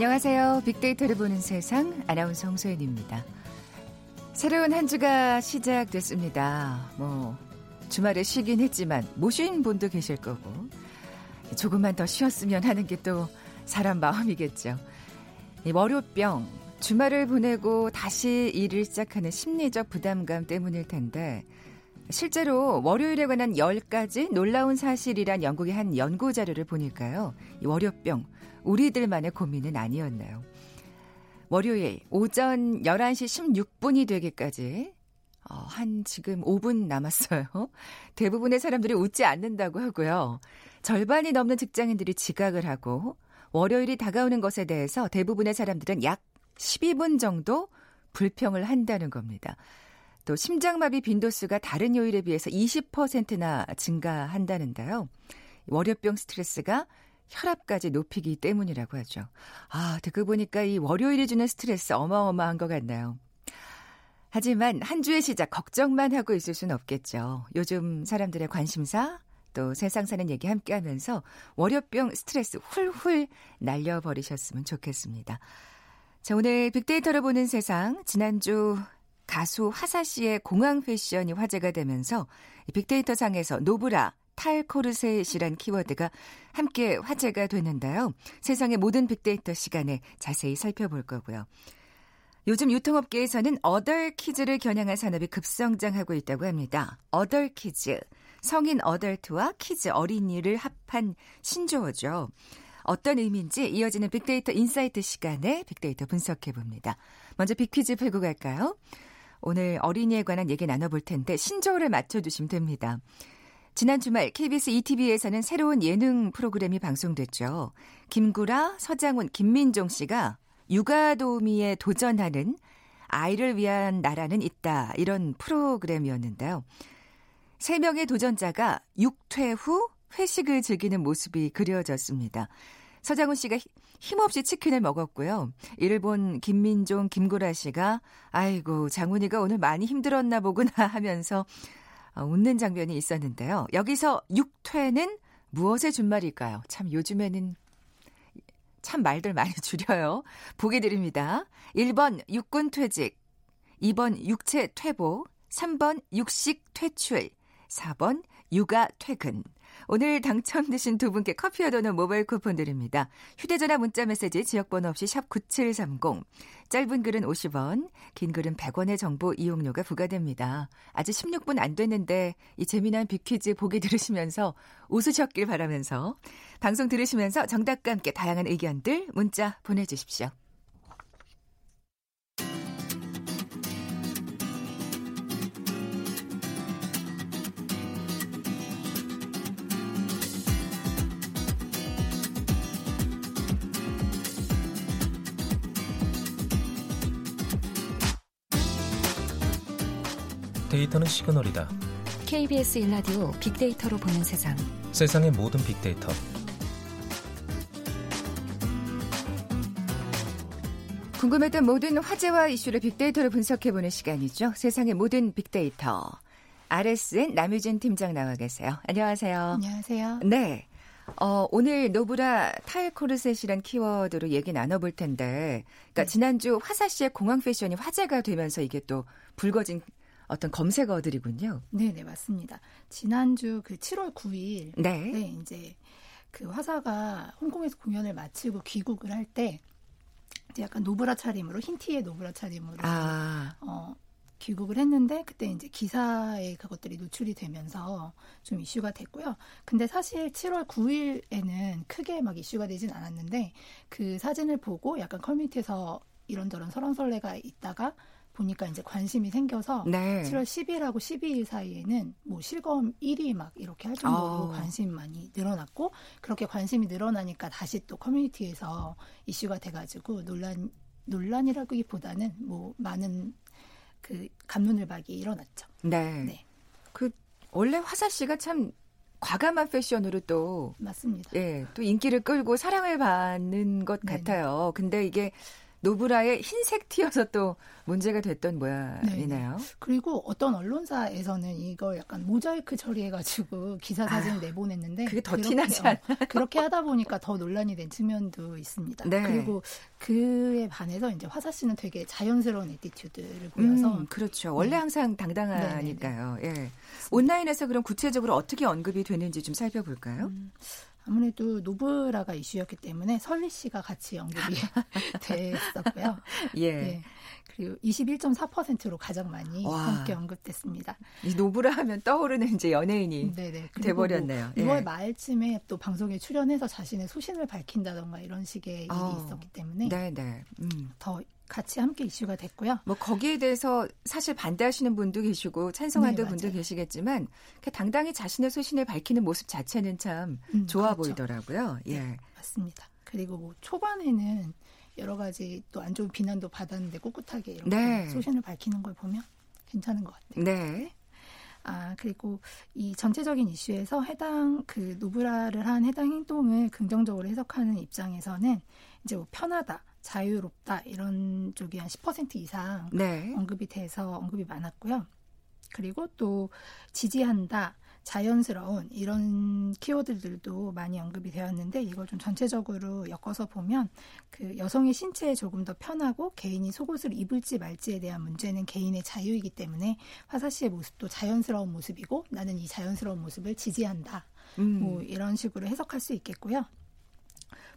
안녕하세요. 빅데이터를 보는 세상 아나운서 홍소연입니다. 새로운 한 주가 시작됐습니다. 뭐 주말에 쉬긴 했지만 못쉰 분도 계실 거고 조금만 더 쉬었으면 하는 게 또 사람 마음이겠죠. 이 월요병 주말을 보내고 다시 일을 시작하는 심리적 부담감 때문일 텐데 실제로 월요일에 관한 10가지 놀라운 사실이란 영국의 한 연구 자료를 보니까요. 이 월요병 우리들만의 고민은 아니었나요? 월요일 오전 11시 16분이 되기까지 어, 한 지금 5분 남았어요. 대부분의 사람들이 웃지 않는다고 하고요. 절반이 넘는 직장인들이 지각을 하고 월요일이 다가오는 것에 대해서 대부분의 사람들은 약 12분 정도 불평을 한다는 겁니다. 또 심장마비 빈도수가 다른 요일에 비해서 20%나 증가한다는데요. 월요병 스트레스가 혈압까지 높이기 때문이라고 하죠. 아, 듣고 보니까 이 월요일이 주는 스트레스 어마어마한 것 같나요? 하지만 한 주의 시작 걱정만 하고 있을 수는 없겠죠. 요즘 사람들의 관심사 또 세상 사는 얘기 함께 하면서 월요병 스트레스 훌훌 날려버리셨으면 좋겠습니다. 자, 오늘 빅데이터를 보는 세상 지난주 가수 화사 씨의 공항 패션이 화제가 되면서 빅데이터 상에서 노브라 탈코르셋이란 키워드가 함께 화제가 되는데요. 세상의 모든 빅데이터 시간에 자세히 살펴볼 거고요. 요즘 유통업계에서는 어덜 키즈를 겨냥한 산업이 급성장하고 있다고 합니다. 어덜 키즈, 성인 adult와 kids 어린이를 합한 신조어죠. 어떤 의미인지 이어지는 빅데이터 insight 시간에 빅데이터 분석해 봅니다. 먼저 빅퀴즈 풀고 갈까요? 오늘 어린이에 관한 얘기 나눠볼 텐데 신조어를 맞춰주시면 됩니다. 지난 주말 KBS ETV에서는 새로운 예능 프로그램이 방송됐죠. 김구라, 서장훈, 김민종 씨가 육아 도우미에 도전하는 아이를 위한 나라는 있다. 이런 프로그램이었는데요. 세 명의 도전자가 육퇴 후 회식을 즐기는 모습이 그려졌습니다. 서장훈 씨가 힘없이 치킨을 먹었고요. 이를 본 김민종, 김구라 씨가 아이고 장훈이가 오늘 많이 힘들었나 보구나 하면서 어, 웃는 장면이 있었는데요. 여기서 육퇴는 무엇의 준말일까요? 참 요즘에는 참 말들 많이 줄여요. 보기 드립니다. 1번 육군 퇴직, 2번 육체 퇴보, 3번 육식 퇴출, 4번 육아 퇴근. 오늘 당첨되신 두 분께 커피와 도넛 모바일 쿠폰 드립니다. 휴대전화 문자 메시지 지역번호 없이 샵 9730. 짧은 글은 50원, 긴 글은 100원의 정보 이용료가 부과됩니다. 아직 16분 안 됐는데 이 재미난 빅퀴즈 보기 들으시면서 웃으셨길 바라면서 방송 들으시면서 정답과 함께 다양한 의견들 문자 보내주십시오. 데이터는 시그널이다. KBS 일라디오 빅데이터로 보는 세상. 세상의 모든 빅데이터. 궁금했던 모든 화제와 이슈를 빅데이터로 분석해보는 시간이죠. 세상의 모든 빅데이터. RSN 남유진 팀장 나와 계세요. 안녕하세요. 안녕하세요. 네. 어, 오늘 노브라 탈코르셋이란 키워드로 얘기 나눠볼 텐데, 그러니까 네. 지난주 화사 씨의 공항 패션이 화제가 되면서 이게 또 불거진 어떤 검색어들이군요. 네, 네, 맞습니다. 지난주 그 7월 9일 네. 네, 이제 그 화사가 홍콩에서 공연을 마치고 귀국을 할때 약간 노브라 차림으로 흰티의 노브라 차림으로 아. 어 귀국을 했는데 그때 이제 기사에 그것들이 노출이 되면서 좀 이슈가 됐고요. 근데 사실 7월 9일에는 크게 막 이슈가 되진 않았는데 그 사진을 보고 약간 커뮤니티에서 이런저런 설왕설래가 있다가 보니까 이제 관심이 생겨서 네. 7월 10일하고 12일 사이에는 뭐 실검 1위 막 이렇게 할 정도로 어. 관심이 많이 늘어났고 그렇게 관심이 늘어나니까 다시 또 커뮤니티에서 이슈가 돼가지고 논란 논란이라기보다는 뭐 많은 그 감론을박이 일어났죠. 네. 네. 그 원래 화사 씨가 참 과감한 패션으로 또 맞습니다. 예, 또 인기를 끌고 사랑을 받는 것 네네. 같아요. 근데 이게 노브라의 흰색 티여서 또 문제가 됐던 모양이네요. 네. 그리고 어떤 언론사에서는 이걸 약간 모자이크 처리해가지고 기사 사진 아, 내보냈는데 그게 더 티나지 않아 어, 그렇게 하다 보니까 더 논란이 된 측면도 있습니다. 네. 그리고 그에 반해서 이제 화사 씨는 되게 자연스러운 attitude를 보여서 음, 그렇죠. 원래 네. 항상 당당하니까요. 네, 네, 네. 예. 온라인에서 그럼 구체적으로 어떻게 언급이 되는지 좀 살펴볼까요? 음. 아무래도 노브라가 이슈였기 때문에 설리 씨가 같이 언급이 됐었고요. 예. 네. 그리고 21.4%로 가장 많이 와. 함께 언급됐습니다. 이 노브라 하면 떠오르는 이제 연예인이 네네. 돼버렸네요. 뭐 6월 예. 말쯤에 또 방송에 출연해서 자신의 소신을 밝힌다던가 이런 식의 일이 어. 있었기 때문에 네네. 음. 더 같이 함께 이슈가 됐고요. 뭐 거기에 대해서 사실 반대하시는 분도 계시고 찬성하는 네, 분도 계시겠지만 당당히 자신의 소신을 밝히는 모습 자체는 참 음, 좋아 그렇죠. 보이더라고요. 예. 네, 맞습니다. 그리고 뭐 초반에는 여러 가지 또 안 좋은 비난도 받았는데 꿋꿋하게 이렇게 네. 소신을 밝히는 걸 보면 괜찮은 것 같아요. 네. 아, 그리고 이 전체적인 이슈에서 해당 그 노브라를 한 해당 행동을 긍정적으로 해석하는 입장에서는 이제 뭐 편하다, 자유롭다 이런 쪽이 한 10% 이상 네. 언급이 돼서 언급이 많았고요. 그리고 또 지지한다, 자연스러운 이런 키워드들도 많이 언급이 되었는데 이걸 좀 전체적으로 엮어서 보면 그 여성의 신체에 조금 더 편하고 개인이 속옷을 입을지 말지에 대한 문제는 개인의 자유이기 때문에 화사 씨의 모습도 자연스러운 모습이고 나는 이 자연스러운 모습을 지지한다. 음. 뭐 이런 식으로 해석할 수 있겠고요.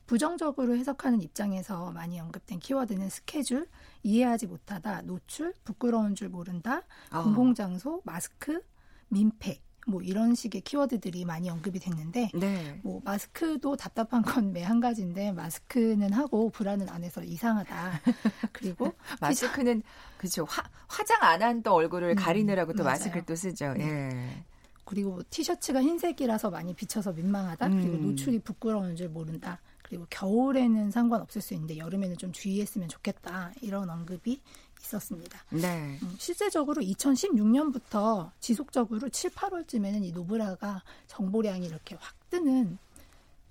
부정적으로 해석하는 입장에서 많이 언급된 키워드는 스케줄, 이해하지 못하다, 노출, 부끄러운 줄 모른다, 어. 공공장소, 마스크, 민폐, 뭐 이런 식의 키워드들이 많이 언급이 됐는데 네. 뭐 마스크도 답답한 건 매 한 가지인데 마스크는 하고 브라는 안 해서 이상하다. 그리고 마스크는 그렇죠. 화, 화장 안 한 또 얼굴을 음, 가리느라고 또 맞아요. 마스크를 또 쓰죠. 네. 예. 그리고 티셔츠가 흰색이라서 많이 비쳐서 민망하다. 음. 그리고 노출이 부끄러운 줄 모른다. 그리고 겨울에는 상관없을 수 있는데 여름에는 좀 주의했으면 좋겠다. 이런 언급이 있었습니다. 네. 음, 실제적으로 2016년부터 지속적으로 7, 8월쯤에는 이 노브라가 정보량이 이렇게 확 뜨는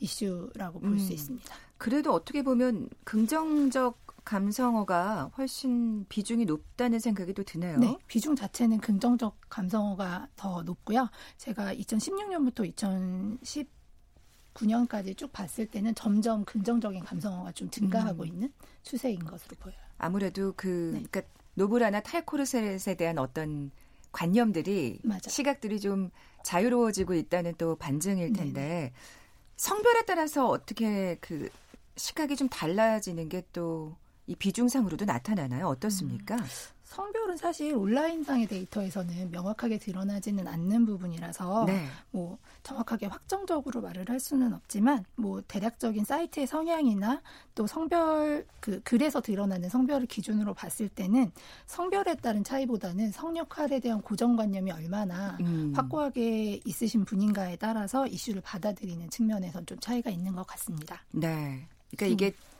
이슈라고 볼수 음. 있습니다. 그래도 어떻게 보면 긍정적 감성어가 훨씬 비중이 높다는 생각이 또 드네요. 네, 비중 자체는 긍정적 감성어가 더 높고요. 제가 2016년부터 2010 9년까지 쭉 봤을 때는 점점 긍정적인 감성어가 좀 증가하고 음. 있는 추세인 것으로 보여요. 아무래도 그 네. 그러니까 노브라나 탈코르셋에 대한 어떤 관념들이 맞아. 시각들이 좀 자유로워지고 있다는 또 반증일 텐데 네네. 성별에 따라서 어떻게 그 시각이 좀 달라지는 게 또 이 비중상으로도 나타나나요? 어떻습니까? 음. 성별은 사실 온라인상의 데이터에서는 명확하게 드러나지는 않는 부분이라서 네. 뭐 정확하게 확정적으로 말을 할 수는 없지만 뭐 대략적인 사이트의 성향이나 또 성별 그 글에서 드러나는 성별을 기준으로 봤을 때는 성별에 따른 차이보다는 성 역할에 대한 고정관념이 얼마나 음. 확고하게 있으신 분인가에 따라서 이슈를 받아들이는 측면에선 좀 차이가 있는 것 같습니다. 네. 그러니까 이게 음.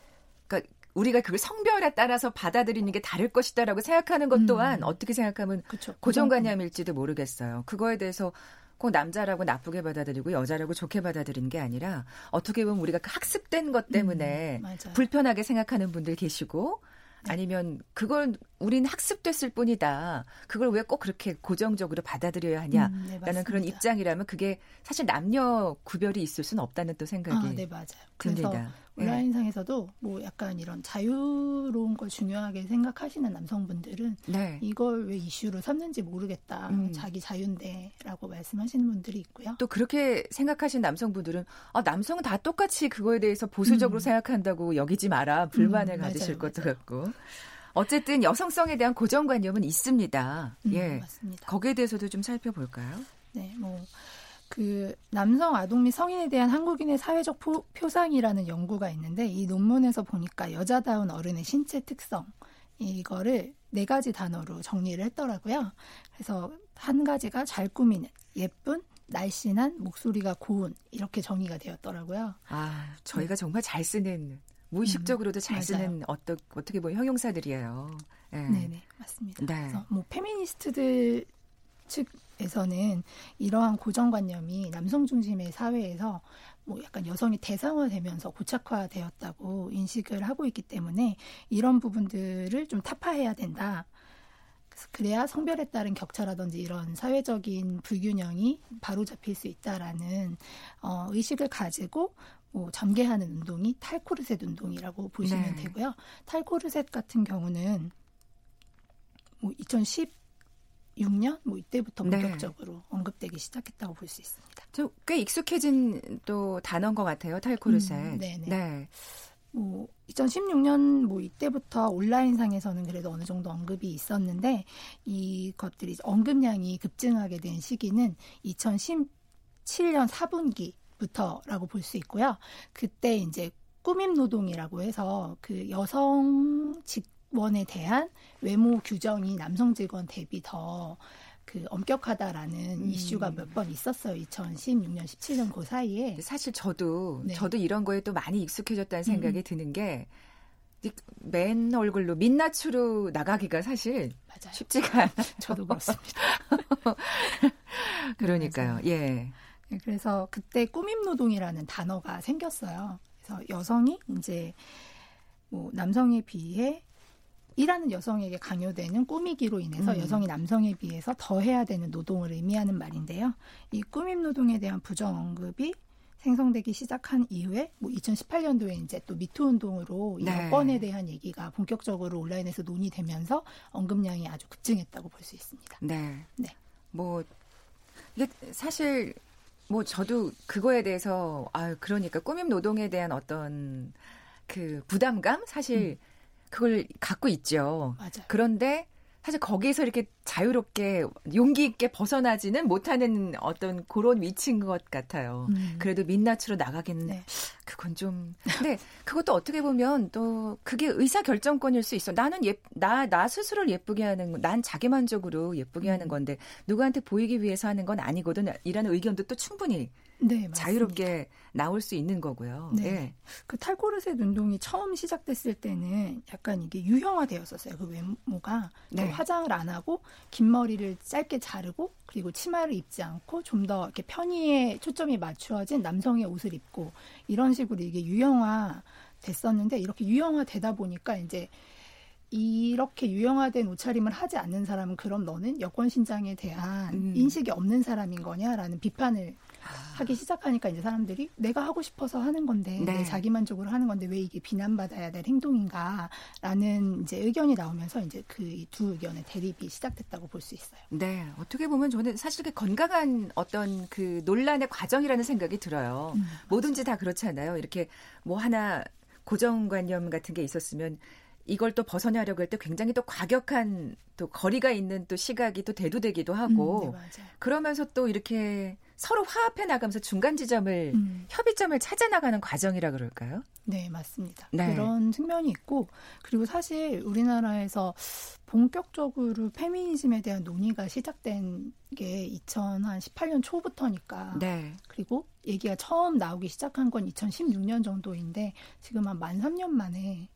그러니까 우리가 그걸 성별에 따라서 받아들이는 게 다를 것이다라고 생각하는 것 또한 음. 어떻게 생각하면 그쵸. 고정관념일지도 모르겠어요. 그거에 대해서 꼭 남자라고 나쁘게 받아들이고 여자라고 좋게 받아들이는 게 아니라 어떻게 보면 우리가 그 학습된 것 때문에 음, 불편하게 생각하는 분들 계시고 네. 아니면 그걸 우린 학습됐을 뿐이다. 그걸 왜 꼭 그렇게 고정적으로 받아들여야 하냐라는 음, 네, 그런 입장이라면 그게 사실 남녀 구별이 있을 수는 없다는 또 생각이 아, 네, 맞아요. 듭니다. 예. 온라인상에서도 뭐 약간 이런 자유로운 걸 중요하게 생각하시는 남성분들은 네. 이걸 왜 이슈로 삼는지 모르겠다. 음. 자기 자유인데라고 말씀하시는 분들이 있고요. 또 그렇게 생각하시는 남성분들은 아, 남성은 다 똑같이 그거에 대해서 보수적으로 음. 생각한다고 여기지 마라. 불만을 음, 가지실 맞아요, 것도 맞아요. 같고. 어쨌든 여성성에 대한 고정관념은 있습니다. 음, 예. 맞습니다. 거기에 대해서도 좀 살펴볼까요? 네, 뭐 그 남성 아동 및 성인에 대한 한국인의 사회적 표, 표상이라는 연구가 있는데 이 논문에서 보니까 여자다운 어른의 신체 특성 이거를 네 가지 단어로 정리를 했더라고요. 그래서 한 가지가 잘 꾸미는, 예쁜, 날씬한, 목소리가 고운 이렇게 정의가 되었더라고요. 아, 저희가 네. 정말 잘 쓰는 무의식적으로도 음, 잘 맞아요. 쓰는 어떠, 어떻게 보면 형용사들이에요. 네. 네네 맞습니다. 네. 그래서 뭐 페미니스트들 측 에서는 이러한 고정관념이 남성 중심의 사회에서 뭐 약간 여성이 대상화되면서 고착화되었다고 인식을 하고 있기 때문에 이런 부분들을 좀 타파해야 된다. 그래야 성별에 따른 격차라든지 이런 사회적인 불균형이 바로 잡힐 수 있다라는 어, 의식을 가지고 뭐 전개하는 운동이 탈코르셋 운동이라고 보시면 네. 되고요. 탈코르셋 같은 경우는 뭐 2016년 뭐 이때부터 네. 본격적으로 네. 언급되기 시작했다고 볼 수 있습니다. 꽤 익숙해진 또 단어인 것 같아요. 탈코르셋. 음, 네네. 네. 뭐 2016년 뭐 이때부터 온라인상에서는 그래도 어느 정도 언급이 있었는데 이것들이 언급량이 급증하게 된 시기는 2017년 4분기부터라고 볼 수 있고요. 그때 이제 꾸밈 노동이라고 해서 그 여성 직 원에 대한 외모 규정이 남성 직원 대비 더 그 엄격하다라는 음. 이슈가 몇 번 있었어요. 2016년, 17년 그 사이에. 사실 저도 네. 저도 이런 거에 또 많이 익숙해졌다는 생각이 음. 드는 게. 맨 얼굴로 민낯으로 나가기가 사실 맞아요. 쉽지가 않아요. 저도 그렇습니다. 그러니까요. 예. 네, 그래서 그때 꾸밈 노동이라는 단어가 생겼어요. 그래서 여성이 이제 뭐 남성에 비해 일하는 여성에게 강요되는 꾸미기로 인해서 음. 여성이 남성에 비해서 더 해야 되는 노동을 의미하는 말인데요. 이 꾸밈 노동에 대한 부정 언급이 생성되기 시작한 이후에 뭐 2018년도에 이제 또 미투 운동으로 이 네. 여건에 대한 얘기가 본격적으로 온라인에서 논의되면서 언급량이 아주 급증했다고 볼 수 있습니다. 네. 네. 뭐 이게 사실 뭐 저도 그거에 대해서 아 그러니까 꾸밈 노동에 대한 어떤 그 부담감 사실 음. 그걸 갖고 있죠. 맞아요. 그런데 사실 거기에서 이렇게 자유롭게 용기 있게 벗어나지는 못하는 어떤 그런 위치인 것 같아요. 음. 그래도 민낯으로 나가겠는 네. 그건 좀. 근데 그것도 어떻게 보면 또 그게 의사 결정권일 수 있어. 나는 예, 나, 나 스스로를 예쁘게 하는, 난 자기만족으로 예쁘게 음. 하는 건데 누구한테 보이기 위해서 하는 건 아니거든. 이라는 의견도 또 충분히 네, 자유롭게 나올 수 있는 거고요. 네. 네. 그 탈코르셋 운동이 처음 시작됐을 때는 약간 이게 유형화되었었어요. 그 외모가 네. 화장을 안 하고 긴 머리를 짧게 자르고 그리고 치마를 입지 않고 좀 더 이렇게 편의에 초점이 맞추어진 남성의 옷을 입고 이런 식으로 이게 유형화 됐었는데 이렇게 유형화 되다 보니까 이제 이렇게 유형화된 옷차림을 하지 않는 사람은 그럼 너는 여권 신장에 대한 음. 인식이 없는 사람인 거냐라는 비판을 하기 시작하니까 이제 사람들이 내가 하고 싶어서 하는 건데 네. 내 자기 만족으로 하는 건데 왜 이게 비난받아야 될 행동인가라는 이제 의견이 나오면서 이제 그 두 의견의 대립이 시작됐다고 볼 수 있어요. 네, 어떻게 보면 저는 사실 그 건강한 어떤 그 논란의 과정이라는 생각이 들어요. 음, 뭐든지 다 그렇잖아요. 이렇게 뭐 하나 고정관념 같은 게 있었으면 이걸 또 벗어나려고 할 때 굉장히 또 과격한 또 거리가 있는 또 시각이 또 대두되기도 하고 음, 네, 그러면서 또 이렇게 서로 화합해 나가면서 중간 지점을 음. 협의점을 찾아 나가는 과정이라 그럴까요? 네, 맞습니다. 네. 그런 측면이 있고 그리고 사실 우리나라에서 본격적으로 페미니즘에 대한 논의가 시작된 게 2018년 초부터니까. 네. 그리고 얘기가 처음 나오기 시작한 건 2016년 정도인데 지금 한 만 3년 만에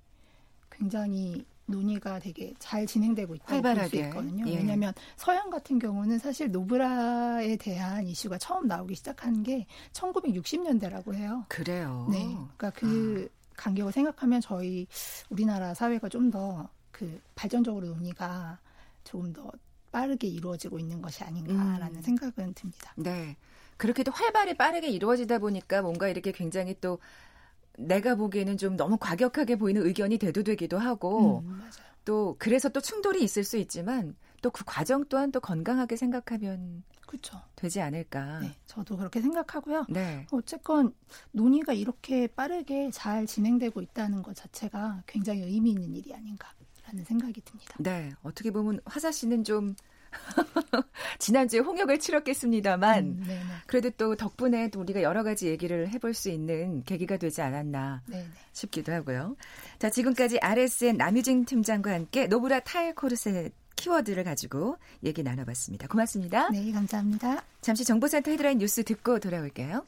굉장히 논의가 되게 잘 진행되고 있다고 볼 수 있거든요. 예. 왜냐하면 서양 같은 경우는 사실 노브라에 대한 이슈가 처음 나오기 시작한 게 1960년대라고 해요. 그래요. 네, 그러니까 그 아. 간격을 생각하면 저희 우리나라 사회가 좀 더 그 발전적으로 논의가 조금 더 빠르게 이루어지고 있는 것이 아닌가라는 음. 생각은 듭니다. 네. 그렇게도 활발히 빠르게 이루어지다 보니까 뭔가 이렇게 굉장히 또 내가 보기에는 좀 너무 과격하게 보이는 의견이 대두되기도 하고 음, 또 그래서 또 충돌이 있을 수 있지만 또 그 과정 또한 또 건강하게 생각하면 그렇죠. 되지 않을까. 네, 저도 그렇게 생각하고요. 네. 어쨌건 논의가 이렇게 빠르게 잘 진행되고 있다는 것 자체가 굉장히 의미 있는 일이 아닌가라는 생각이 듭니다. 네, 어떻게 보면 화사 씨는 좀 지난주에 홍역을 치렀겠습니다만 음, 네, 네. 그래도 또 덕분에 또 우리가 여러 가지 얘기를 해볼 수 있는 계기가 되지 않았나 네네. 네. 싶기도 하고요. 자 지금까지 RSN 남유진 팀장과 함께 노브라 탈코르셋 키워드를 가지고 얘기 나눠봤습니다. 고맙습니다. 네, 감사합니다. 잠시 정보센터 헤드라인 뉴스 듣고 돌아올게요.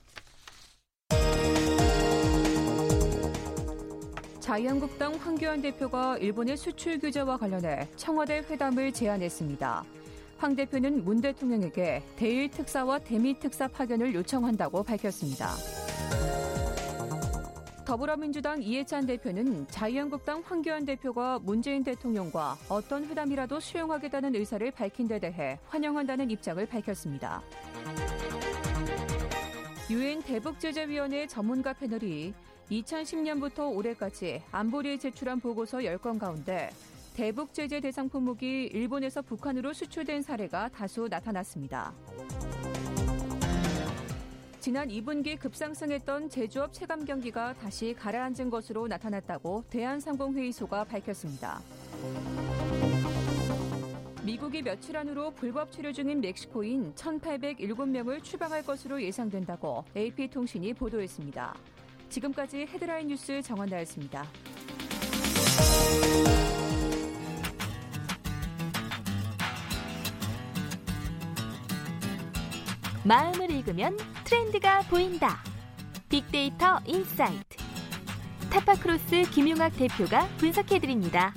자유한국당 황교안 대표가 일본의 수출 규제와 관련해 청와대 회담을 제안했습니다. 황 대표는 문 대통령에게 대일 특사와 대미 특사 파견을 요청한다고 밝혔습니다. 더불어민주당 이해찬 대표는 자유한국당 황교안 대표가 문재인 대통령과 어떤 회담이라도 수용하겠다는 의사를 밝힌 데 대해 환영한다는 입장을 밝혔습니다. 유엔 대북제재위원회 전문가 패널이 2010년부터 올해까지 안보리에 제출한 보고서 10건 가운데 대북 제재 대상 품목이 일본에서 북한으로 수출된 사례가 다수 나타났습니다. 지난 2분기 급상승했던 제조업 체감 경기가 다시 가라앉은 것으로 나타났다고 대한상공회의소가 밝혔습니다. 미국이 며칠 안으로 불법 체류 중인 멕시코인 1,807명을 추방할 것으로 예상된다고 AP통신이 보도했습니다. 지금까지 헤드라인 뉴스 정원나였습니다. 마음을 읽으면 트렌드가 보인다. 빅데이터 insight. 타파크로스 김용학 대표가 분석해드립니다.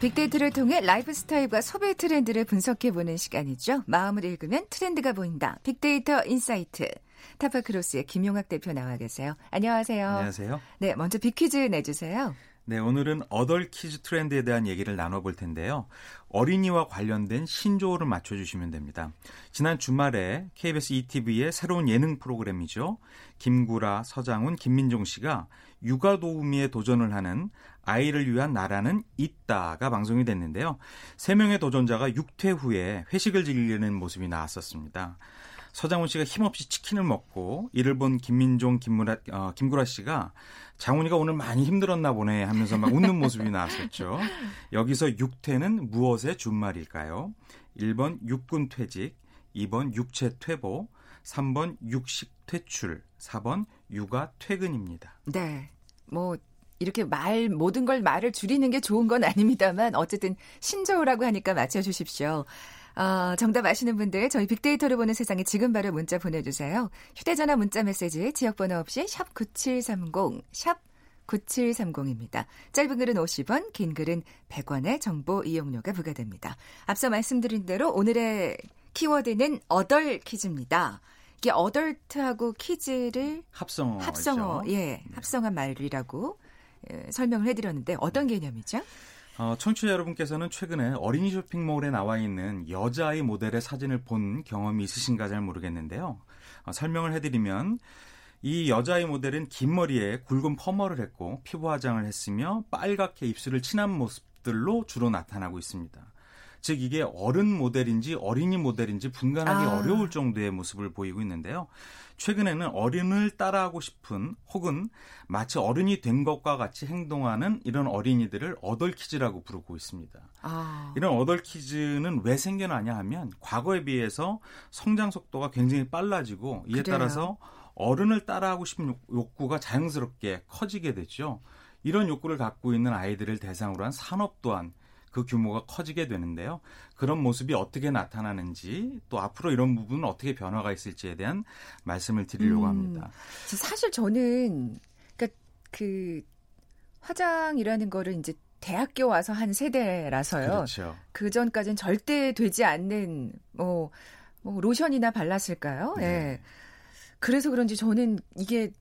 빅데이터를 통해 라이프 스타일과 소비 트렌드를 분석해보는 시간이죠. 마음을 읽으면 트렌드가 보인다. 빅데이터 insight. 타파크로스의 김용학 대표 나와 계세요. 안녕하세요. 안녕하세요. 네, 먼저 빅퀴즈 내주세요. 네, 오늘은 어덜 키즈 트렌드에 대한 얘기를 나눠볼 텐데요. 어린이와 관련된 신조어를 맞춰주시면 됩니다. 지난 주말에 KBS 2TV의 새로운 예능 프로그램이죠. 김구라, 서장훈, 김민종 씨가 육아 도우미에 도전을 하는 아이를 위한 나라는 있다가 방송이 됐는데요. 세 명의 도전자가 육퇴 후에 회식을 즐기는 모습이 나왔었습니다. 서장훈 씨가 힘없이 치킨을 먹고 이를 본 김민종, 김무라, 어, 김구라 씨가 장훈이가 오늘 많이 힘들었나 보네 하면서 막 웃는 모습이 나왔었죠. 여기서 육퇴는 무엇의 준말일까요? 1번 육군 퇴직, 2번 육체 퇴보, 3번 육식 퇴출, 4번 육아 퇴근입니다. 네. 뭐 이렇게 말 모든 걸 말을 줄이는 게 좋은 건 아닙니다만 어쨌든 신조어라고 하니까 맞춰 주십시오. 어, 정답 아시는 분들 저희 빅데이터를 보는 세상에 지금 바로 문자 보내주세요. 휴대전화 문자 메시지 지역번호 없이 샵 9730, 샵 9730입니다. 짧은 글은 50원, 긴 글은 100원의 정보 이용료가 부과됩니다. 앞서 말씀드린 대로 오늘의 키워드는 어덜 퀴즈입니다. 이게 어덜트하고 키즈를 합성어 합성어 예 네. 합성한 말이라고 예, 설명을 해드렸는데 어떤 개념이죠? 어, 청취자 여러분께서는 최근에 어린이 쇼핑몰에 나와 있는 여자아이 모델의 사진을 본 경험이 있으신가 잘 모르겠는데요. 어, 설명을 해드리면 이 여자아이 모델은 긴 머리에 굵은 퍼머를 했고 피부 화장을 했으며 빨갛게 입술을 칠한 모습들로 주로 나타나고 있습니다. 즉 이게 어른 모델인지 어린이 모델인지 분간하기 아. 어려울 정도의 모습을 보이고 있는데요. 최근에는 어른을 따라하고 싶은 혹은 마치 어른이 된 것과 같이 행동하는 이런 어린이들을 어덜키즈라고 부르고 있습니다. 아. 이런 어덜키즈는 왜 생겨나냐 하면 과거에 비해서 성장 속도가 굉장히 빨라지고 이에 그래요. 따라서 어른을 따라하고 싶은 욕구가 자연스럽게 커지게 되죠. 이런 욕구를 갖고 있는 아이들을 대상으로 한 산업 또한 그 규모가 커지게 되는데요. 그런 모습이 어떻게 나타나는지 또 앞으로 이런 부분은 어떻게 변화가 있을지에 대한 말씀을 드리려고 음, 합니다. 사실 저는 그러니까 그 화장이라는 거를 이제 대학교 와서 한 세대라서요. 그렇죠. 그 전까지는 절대 되지 않는 뭐, 뭐 로션이나 발랐을까요? 네. 예. 그래서 그런지 저는 이게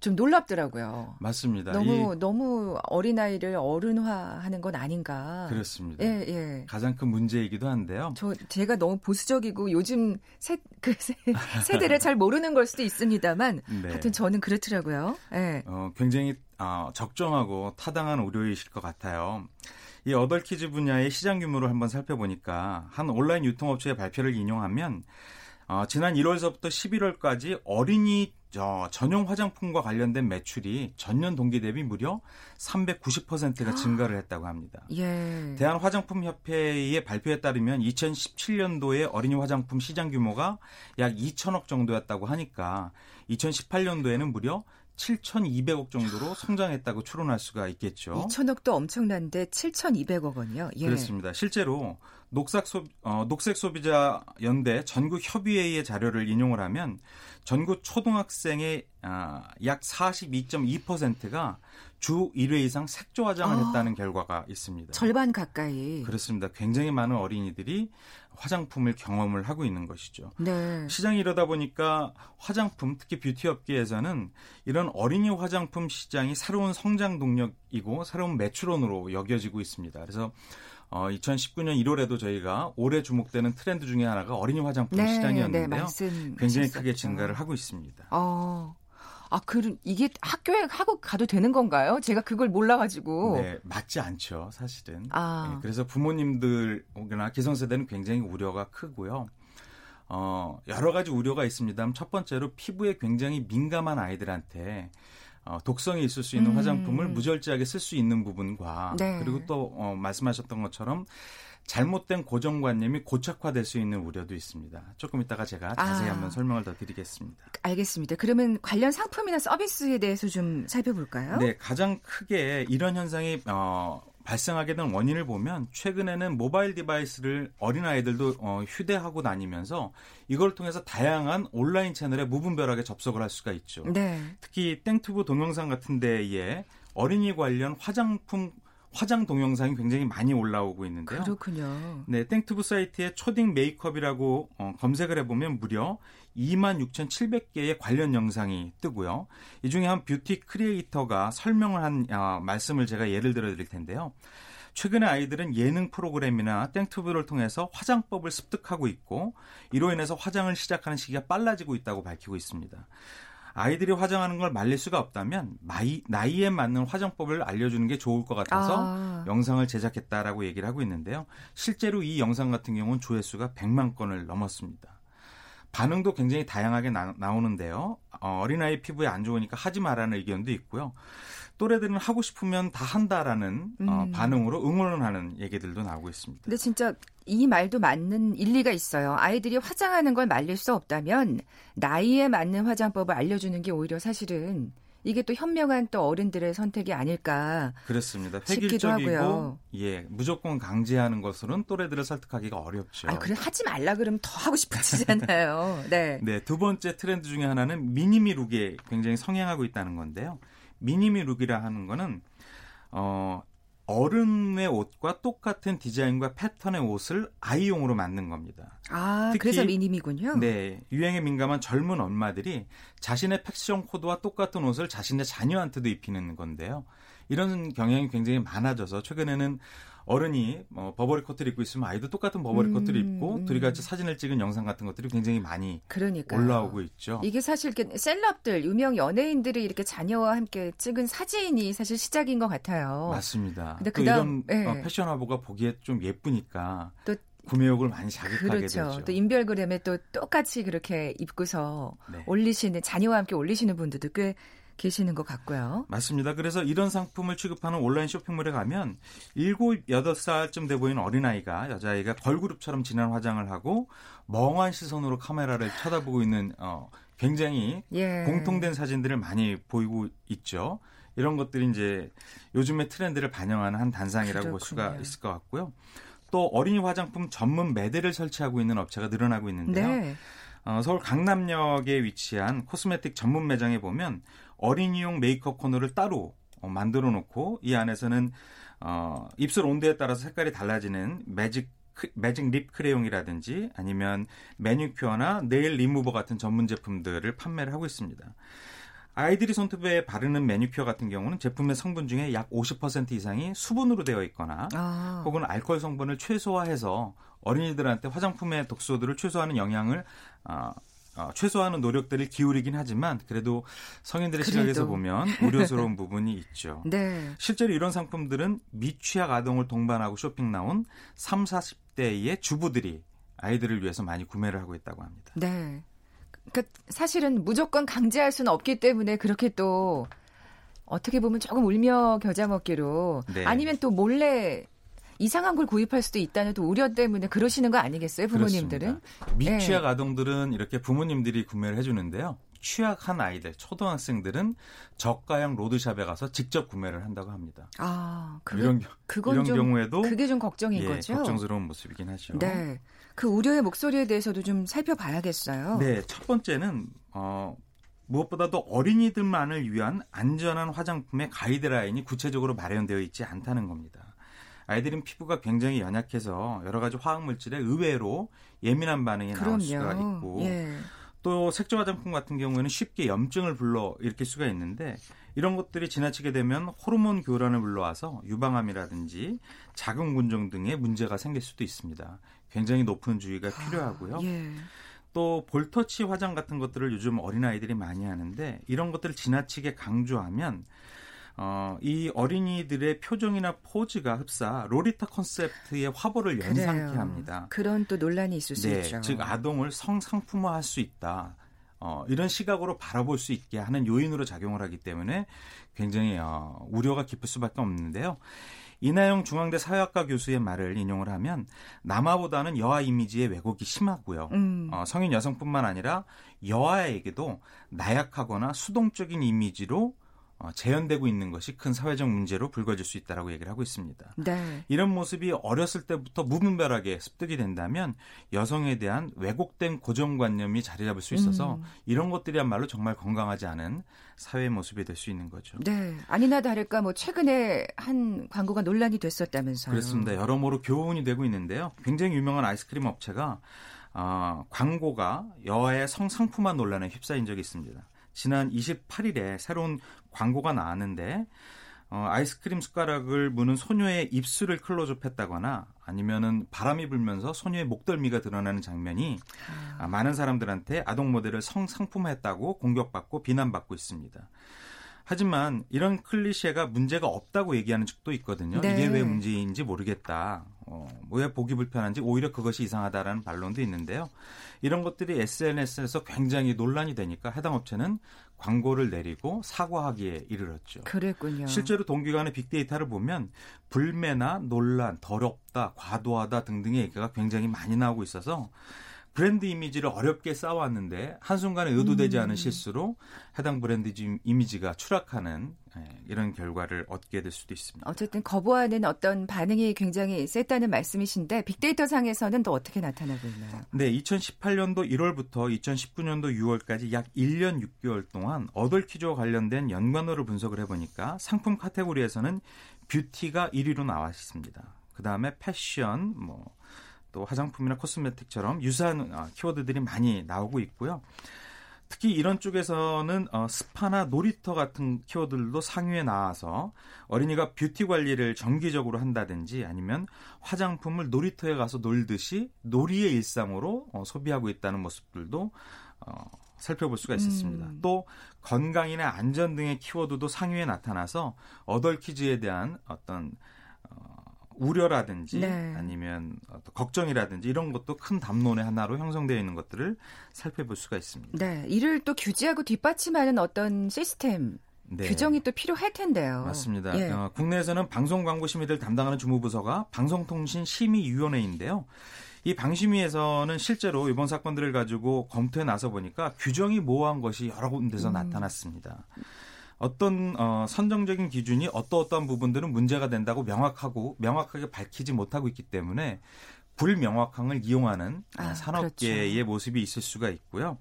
좀 놀랍더라고요. 맞습니다. 너무 너무 어린 아이를 어른화하는 건 아닌가. 그렇습니다. 예, 예. 가장 큰 문제이기도 한데요. 저 제가 너무 보수적이고 요즘 세, 그 세, 세대를 잘 모르는 걸 수도 있습니다만 네. 하여튼 저는 그렇더라고요. 예. 어, 굉장히 어, 적정하고 타당한 우려이실 것 같아요. 이 어덜키즈 분야의 시장 규모를 한번 살펴보니까 한 온라인 유통업체의 발표를 인용하면 어, 지난 1월서부터 11월까지 어린이 저 전용 화장품과 관련된 매출이 전년 동기 대비 무려 390%가 증가를 했다고 합니다. 예. 대한 화장품 협회의 발표에 따르면 2017년도에 어린이 화장품 시장 규모가 약 2천억 정도였다고 하니까 2018년도에는 무려 7,200억 정도로 성장했다고 추론할 수가 있겠죠. 2천억도 엄청난데 7,200억 원이요? 예. 그렇습니다. 실제로 녹색, 소, 어, 녹색 소비자 연대 전국 협의회의 자료를 인용을 하면 전국 초등학생의 아, 약 42.2%가 주 1회 이상 색조 화장을 아, 했다는 결과가 있습니다. 절반 가까이. 그렇습니다. 굉장히 많은 어린이들이 화장품을 경험을 하고 있는 것이죠. 네. 시장이 이러다 보니까 화장품, 특히 뷰티 업계에서는 이런 어린이 화장품 시장이 새로운 성장 동력이고 새로운 매출원으로 여겨지고 있습니다. 그래서 어, 2019년 1월에도 저희가 올해 주목되는 트렌드 중에 하나가 어린이 화장품 네, 시장이었는데요. 네, 굉장히 크게 증가를 하고 있습니다. 어. 아, 그 이게 학교에 하고 가도 되는 건가요? 제가 그걸 몰라가지고. 네, 맞지 않죠, 사실은. 아. 네, 그래서 부모님들이나 기성세대는 굉장히 우려가 크고요. 어, 여러 가지 우려가 있습니다. 첫 번째로 피부에 굉장히 민감한 아이들한테 어, 독성이 있을 수 있는 음. 화장품을 무절제하게 쓸 수 있는 부분과 네. 그리고 또 어, 말씀하셨던 것처럼 잘못된 고정관념이 고착화될 수 있는 우려도 있습니다. 조금 이따가 제가 자세히 아. 한번 설명을 더 드리겠습니다. 알겠습니다. 그러면 관련 상품이나 서비스에 대해서 좀 살펴볼까요? 네, 가장 크게 이런 현상이 어, 발생하게 된 원인을 보면 최근에는 모바일 device를 어린아이들도 어, 휴대하고 다니면서 이걸 통해서 다양한 온라인 채널에 무분별하게 접속을 할 수가 있죠. 네. 특히 땡튜브 동영상 같은 데에 어린이 관련 화장품 화장 동영상이 굉장히 많이 올라오고 있는데요. 그렇군요. 네, 땡튜브 사이트에 초딩 메이크업이라고 어, 검색을 해보면 무려 26,700개의 관련 영상이 뜨고요. 이 중에 한 beauty creator가 설명을 한 어, 말씀을 제가 예를 들어 드릴 텐데요. 최근에 아이들은 예능 프로그램이나 땡튜브를 통해서 화장법을 습득하고 있고 이로 인해서 화장을 시작하는 시기가 빨라지고 있다고 밝히고 있습니다. 아이들이 화장하는 걸 말릴 수가 없다면 마이, 나이에 맞는 화장법을 알려주는 게 좋을 것 같아서 아. 영상을 제작했다라고 얘기를 하고 있는데요. 실제로 이 영상 같은 경우는 조회수가 100만 건을 넘었습니다. 반응도 굉장히 다양하게 나, 오는데요 어, 어린아이 피부에 안 좋으니까 하지 말라는 의견도 있고요. 또래들은 하고 싶으면 다 한다라는 어, 음. 어, 반응으로 응원을 하는 얘기들도 나오고 있습니다. 근데 진짜 이 말도 맞는 일리가 있어요. 아이들이 화장하는 걸 말릴 수 없다면 나이에 맞는 화장법을 알려주는 게 오히려 사실은 이게 또 현명한 또 어른들의 선택이 아닐까. 그렇습니다. 획일적이고 예 무조건 강제하는 것으로는 또래들을 설득하기가 어렵죠. 아 그래 하지 말라 그러면 더 하고 싶어지잖아요. 네. 네 두 번째 트렌드 중에 하나는 미니미 룩에 굉장히 성행하고 있다는 건데요. 미니미 룩이라 하는 거는 어 어른의 옷과 똑같은 디자인과 패턴의 옷을 아이용으로 만든 겁니다. 아, 특히, 그래서 미니미군요. 네, 유행에 민감한 젊은 엄마들이 자신의 패션 코드와 똑같은 옷을 자신의 자녀한테도 입히는 건데요. 이런 경향이 굉장히 많아져서 최근에는 어른이 뭐 버버리 코트를 입고 있으면 아이도 똑같은 버버리 음, 코트를 입고 음. 둘이 같이 사진을 찍은 영상 같은 것들이 굉장히 많이 그러니까요. 올라오고 있죠. 이게 사실 이렇게 셀럽들, 유명 연예인들이 이렇게 자녀와 함께 찍은 사진이 사실 시작인 것 같아요. 맞습니다. 근데 그다음 이런 네. 패션 화보가 보기에 좀 예쁘니까 또 구매욕을 많이 자극하게 그렇죠. 되죠. 또 인별그램에 또 똑같이 그렇게 입고서 네. 올리시는 자녀와 함께 올리시는 분들도 꽤 계시는 것 같고요. 맞습니다. 그래서 이런 상품을 취급하는 온라인 쇼핑몰에 가면 7, 8살쯤 돼 보이는 어린아이가 여자아이가 걸그룹처럼 진한 화장을 하고 멍한 시선으로 카메라를 쳐다보고 있는 어, 굉장히 예. 공통된 사진들을 많이 보이고 있죠. 이런 것들이 이제 요즘의 트렌드를 반영하는 한 단상이라고 그렇군요. 볼 수가 있을 것 같고요. 또 어린이 화장품 전문 매대를 설치하고 있는 업체가 늘어나고 있는데요. 네. 어, 서울 강남역에 위치한 cosmetic 전문 매장에 보면 어린이용 메이크업 코너를 따로 어, 만들어 놓고 이 안에서는 어, 입술 온도에 따라서 색깔이 달라지는 매직 매직 lip 크레용이라든지 아니면 매니큐어나 네일 리무버 같은 전문 제품들을 판매를 하고 있습니다. 아이들이 손톱에 바르는 매니큐어 같은 경우는 제품의 성분 중에 약 50% 이상이 수분으로 되어 있거나 아. 혹은 알코올 성분을 최소화해서 어린이들한테 화장품의 독소들을 최소화하는 영향을 어, 어, 최소화하는 노력들을 기울이긴 하지만 그래도 성인들의 그래도. 시각에서 보면 우려스러운 부분이 있죠. 네. 실제로 이런 상품들은 미취학 아동을 동반하고 쇼핑 나온 3, 40대의 주부들이 아이들을 위해서 많이 구매를 하고 있다고 합니다. 네. 그 사실은 무조건 강제할 수는 없기 때문에 그렇게 또 어떻게 보면 조금 울며 겨자 먹기로 네. 아니면 또 몰래 이상한 걸 구입할 수도 있다는 또 우려 때문에 그러시는 거 아니겠어요, 부모님들은? 그렇습니다. 미취학 네. 아동들은 이렇게 부모님들이 구매를 해주는데요. 취약한 아이들, 초등학생들은 저가형 로드샵에 가서 직접 구매를 한다고 합니다. 아, 그게, 이런 그건 이런 좀, 경우에도 그게 좀 걱정인 예, 거죠. 걱정스러운 모습이긴 하죠. 네, 그 우려의 목소리에 대해서도 좀 살펴봐야겠어요. 네, 첫 번째는 어, 무엇보다도 어린이들만을 위한 안전한 화장품의 가이드라인이 구체적으로 마련되어 있지 않다는 겁니다. 아이들은 피부가 굉장히 연약해서 여러 가지 화학 물질에 의외로 예민한 반응이 그럼요. 나올 수가 있고 예. 또 색조 화장품 같은 경우에는 쉽게 염증을 불러 일으킬 수가 있는데 이런 것들이 지나치게 되면 호르몬 교란을 불러와서 유방암이라든지 자궁근종 등의 문제가 생길 수도 있습니다. 굉장히 높은 주의가 아, 필요하고요. 아, 예. 또 볼터치 화장 같은 것들을 요즘 어린아이들이 많이 하는데 이런 것들을 지나치게 강조하면 어, 이 어린이들의 표정이나 포즈가 흡사 로리타 컨셉트의 화보를 연상케 합니다. 그런 또 논란이 있을 수 네, 있죠. 즉 아동을 성상품화할 수 있다. 어, 이런 시각으로 바라볼 수 있게 하는 요인으로 작용을 하기 때문에 굉장히 어, 우려가 깊을 수밖에 없는데요. 이나영 중앙대 사회학과 교수의 말을 인용을 하면 남아보다는 여아 이미지의 왜곡이 심하고요. 음. 어, 성인 여성뿐만 아니라 여아에게도 나약하거나 수동적인 이미지로 어, 재현되고 있는 것이 큰 사회적 문제로 불거질 수 있다라고 얘기를 하고 있습니다. 네. 이런 모습이 어렸을 때부터 무분별하게 습득이 된다면 여성에 대한 왜곡된 고정관념이 자리 잡을 수 있어서 음. 이런 것들이야말로 정말 건강하지 않은 사회 모습이 될 수 있는 거죠. 네. 아니나 다를까 뭐 최근에 한 광고가 논란이 됐었다면서요. 그렇습니다. 여러모로 교훈이 되고 있는데요. 굉장히 유명한 아이스크림 업체가 어, 광고가 여아의 성상품화 논란에 휩싸인 적이 있습니다. 지난 28일에 새로운 광고가 나왔는데 어, 아이스크림 숟가락을 무는 소녀의 입술을 클로즈업했다거나 아니면은 바람이 불면서 소녀의 목덜미가 드러나는 장면이 아. 많은 사람들한테 아동 모델을 성상품화했다고 공격받고 비난받고 있습니다. 하지만 이런 클리셰가 문제가 없다고 얘기하는 측도 있거든요. 네. 이게 왜 문제인지 모르겠다. 어, 왜 보기 불편한지 오히려 그것이 이상하다라는 반론도 있는데요. 이런 것들이 SNS에서 굉장히 논란이 되니까 해당 업체는 광고를 내리고 사과하기에 이르렀죠. 그랬군요. 실제로 동기간의 빅데이터를 보면 불매나 논란, 더럽다, 과도하다 등등의 얘기가 굉장히 많이 나오고 있어서 브랜드 이미지를 어렵게 쌓아왔는데 한순간에 의도되지 않은 음. 실수로 해당 브랜드 이미지가 추락하는 예, 이런 결과를 얻게 될 수도 있습니다. 어쨌든 거부하는 어떤 반응이 굉장히 셌다는 말씀이신데 빅데이터 상에서는 또 어떻게 나타나고 있나요? 네, 2018년도 1월부터 2019년도 6월까지 약 1년 6개월 동안 어덜키즈와 관련된 연관어를 분석을 해보니까 상품 카테고리에서는 뷰티가 1위로 나와 있습니다. 그 다음에 패션, 뭐 또 화장품이나 코스메틱처럼 유사한 어, 키워드들이 많이 나오고 있고요. 특히 이런 쪽에서는 어, 스파나 놀이터 같은 키워드들도 상위에 나와서 어린이가 뷰티 관리를 정기적으로 한다든지 아니면 화장품을 놀이터에 가서 놀듯이 놀이의 일상으로 어, 소비하고 있다는 모습들도 어, 살펴볼 수가 있었습니다. 음. 또 건강이나 안전 등의 키워드도 상위에 나타나서 어덜 키즈에 대한 어떤 우려라든지 네. 아니면 걱정이라든지 이런 것도 큰 담론의 하나로 형성되어 있는 것들을 살펴볼 수가 있습니다. 네, 이를 또 규제하고 뒷받침하는 어떤 시스템 네. 규정이 또 필요할 텐데요. 맞습니다. 예. 어, 국내에서는 방송 광고 심의를 담당하는 주무부서가 방송통신 심의위원회인데요. 이 방심위에서는 실제로 이번 사건들을 가지고 검토해 나서 보니까 규정이 모호한 것이 여러 군데서 음. 나타났습니다. 어떤 어, 선정적인 기준이 어떠어떠한 부분들은 문제가 된다고 명확하고 명확하게 밝히지 못하고 있기 때문에 불명확함을 이용하는 아, 산업계의 그렇죠. 모습이 있을 수가 있고요.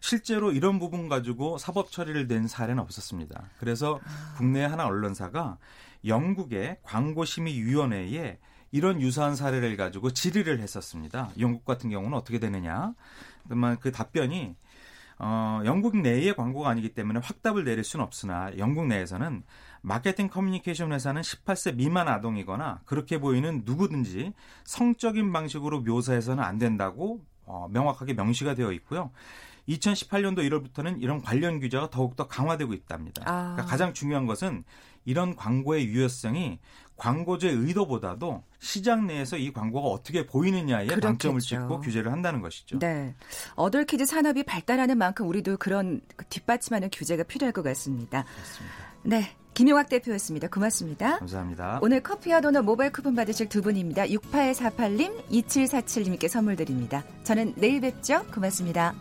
실제로 이런 부분 가지고 사법 처리를 낸 사례는 없었습니다. 그래서 아. 국내 하나 언론사가 영국의 광고심의위원회에 이런 유사한 사례를 가지고 질의를 했었습니다. 영국 같은 경우는 어떻게 되느냐? 그러면 그 답변이 어, 영국 내의 광고가 아니기 때문에 확답을 내릴 수는 없으나 영국 내에서는 마케팅 커뮤니케이션 회사는 18세 미만 아동이거나 그렇게 보이는 누구든지 성적인 방식으로 묘사해서는 안 된다고 어, 명확하게 명시가 되어 있고요. 2018년도 1월부터는 이런 관련 규제가 더욱더 강화되고 있답니다. 아. 그러니까 가장 중요한 것은 이런 광고의 유효성이 광고주의 의도보다도 시장 내에서 이 광고가 어떻게 보이느냐에 그렇겠죠. 방점을 찍고 규제를 한다는 것이죠. 네. 어덜키즈 산업이 발달하는 만큼 우리도 그런 뒷받침하는 규제가 필요할 것 같습니다. 그렇습니다. 네. 김용학 대표였습니다. 고맙습니다. 감사합니다. 오늘 커피와 도넛 모바일 쿠폰 받으실 두 분입니다. 6848님, 2747님께 선물 드립니다. 저는 내일 뵙죠. 고맙습니다.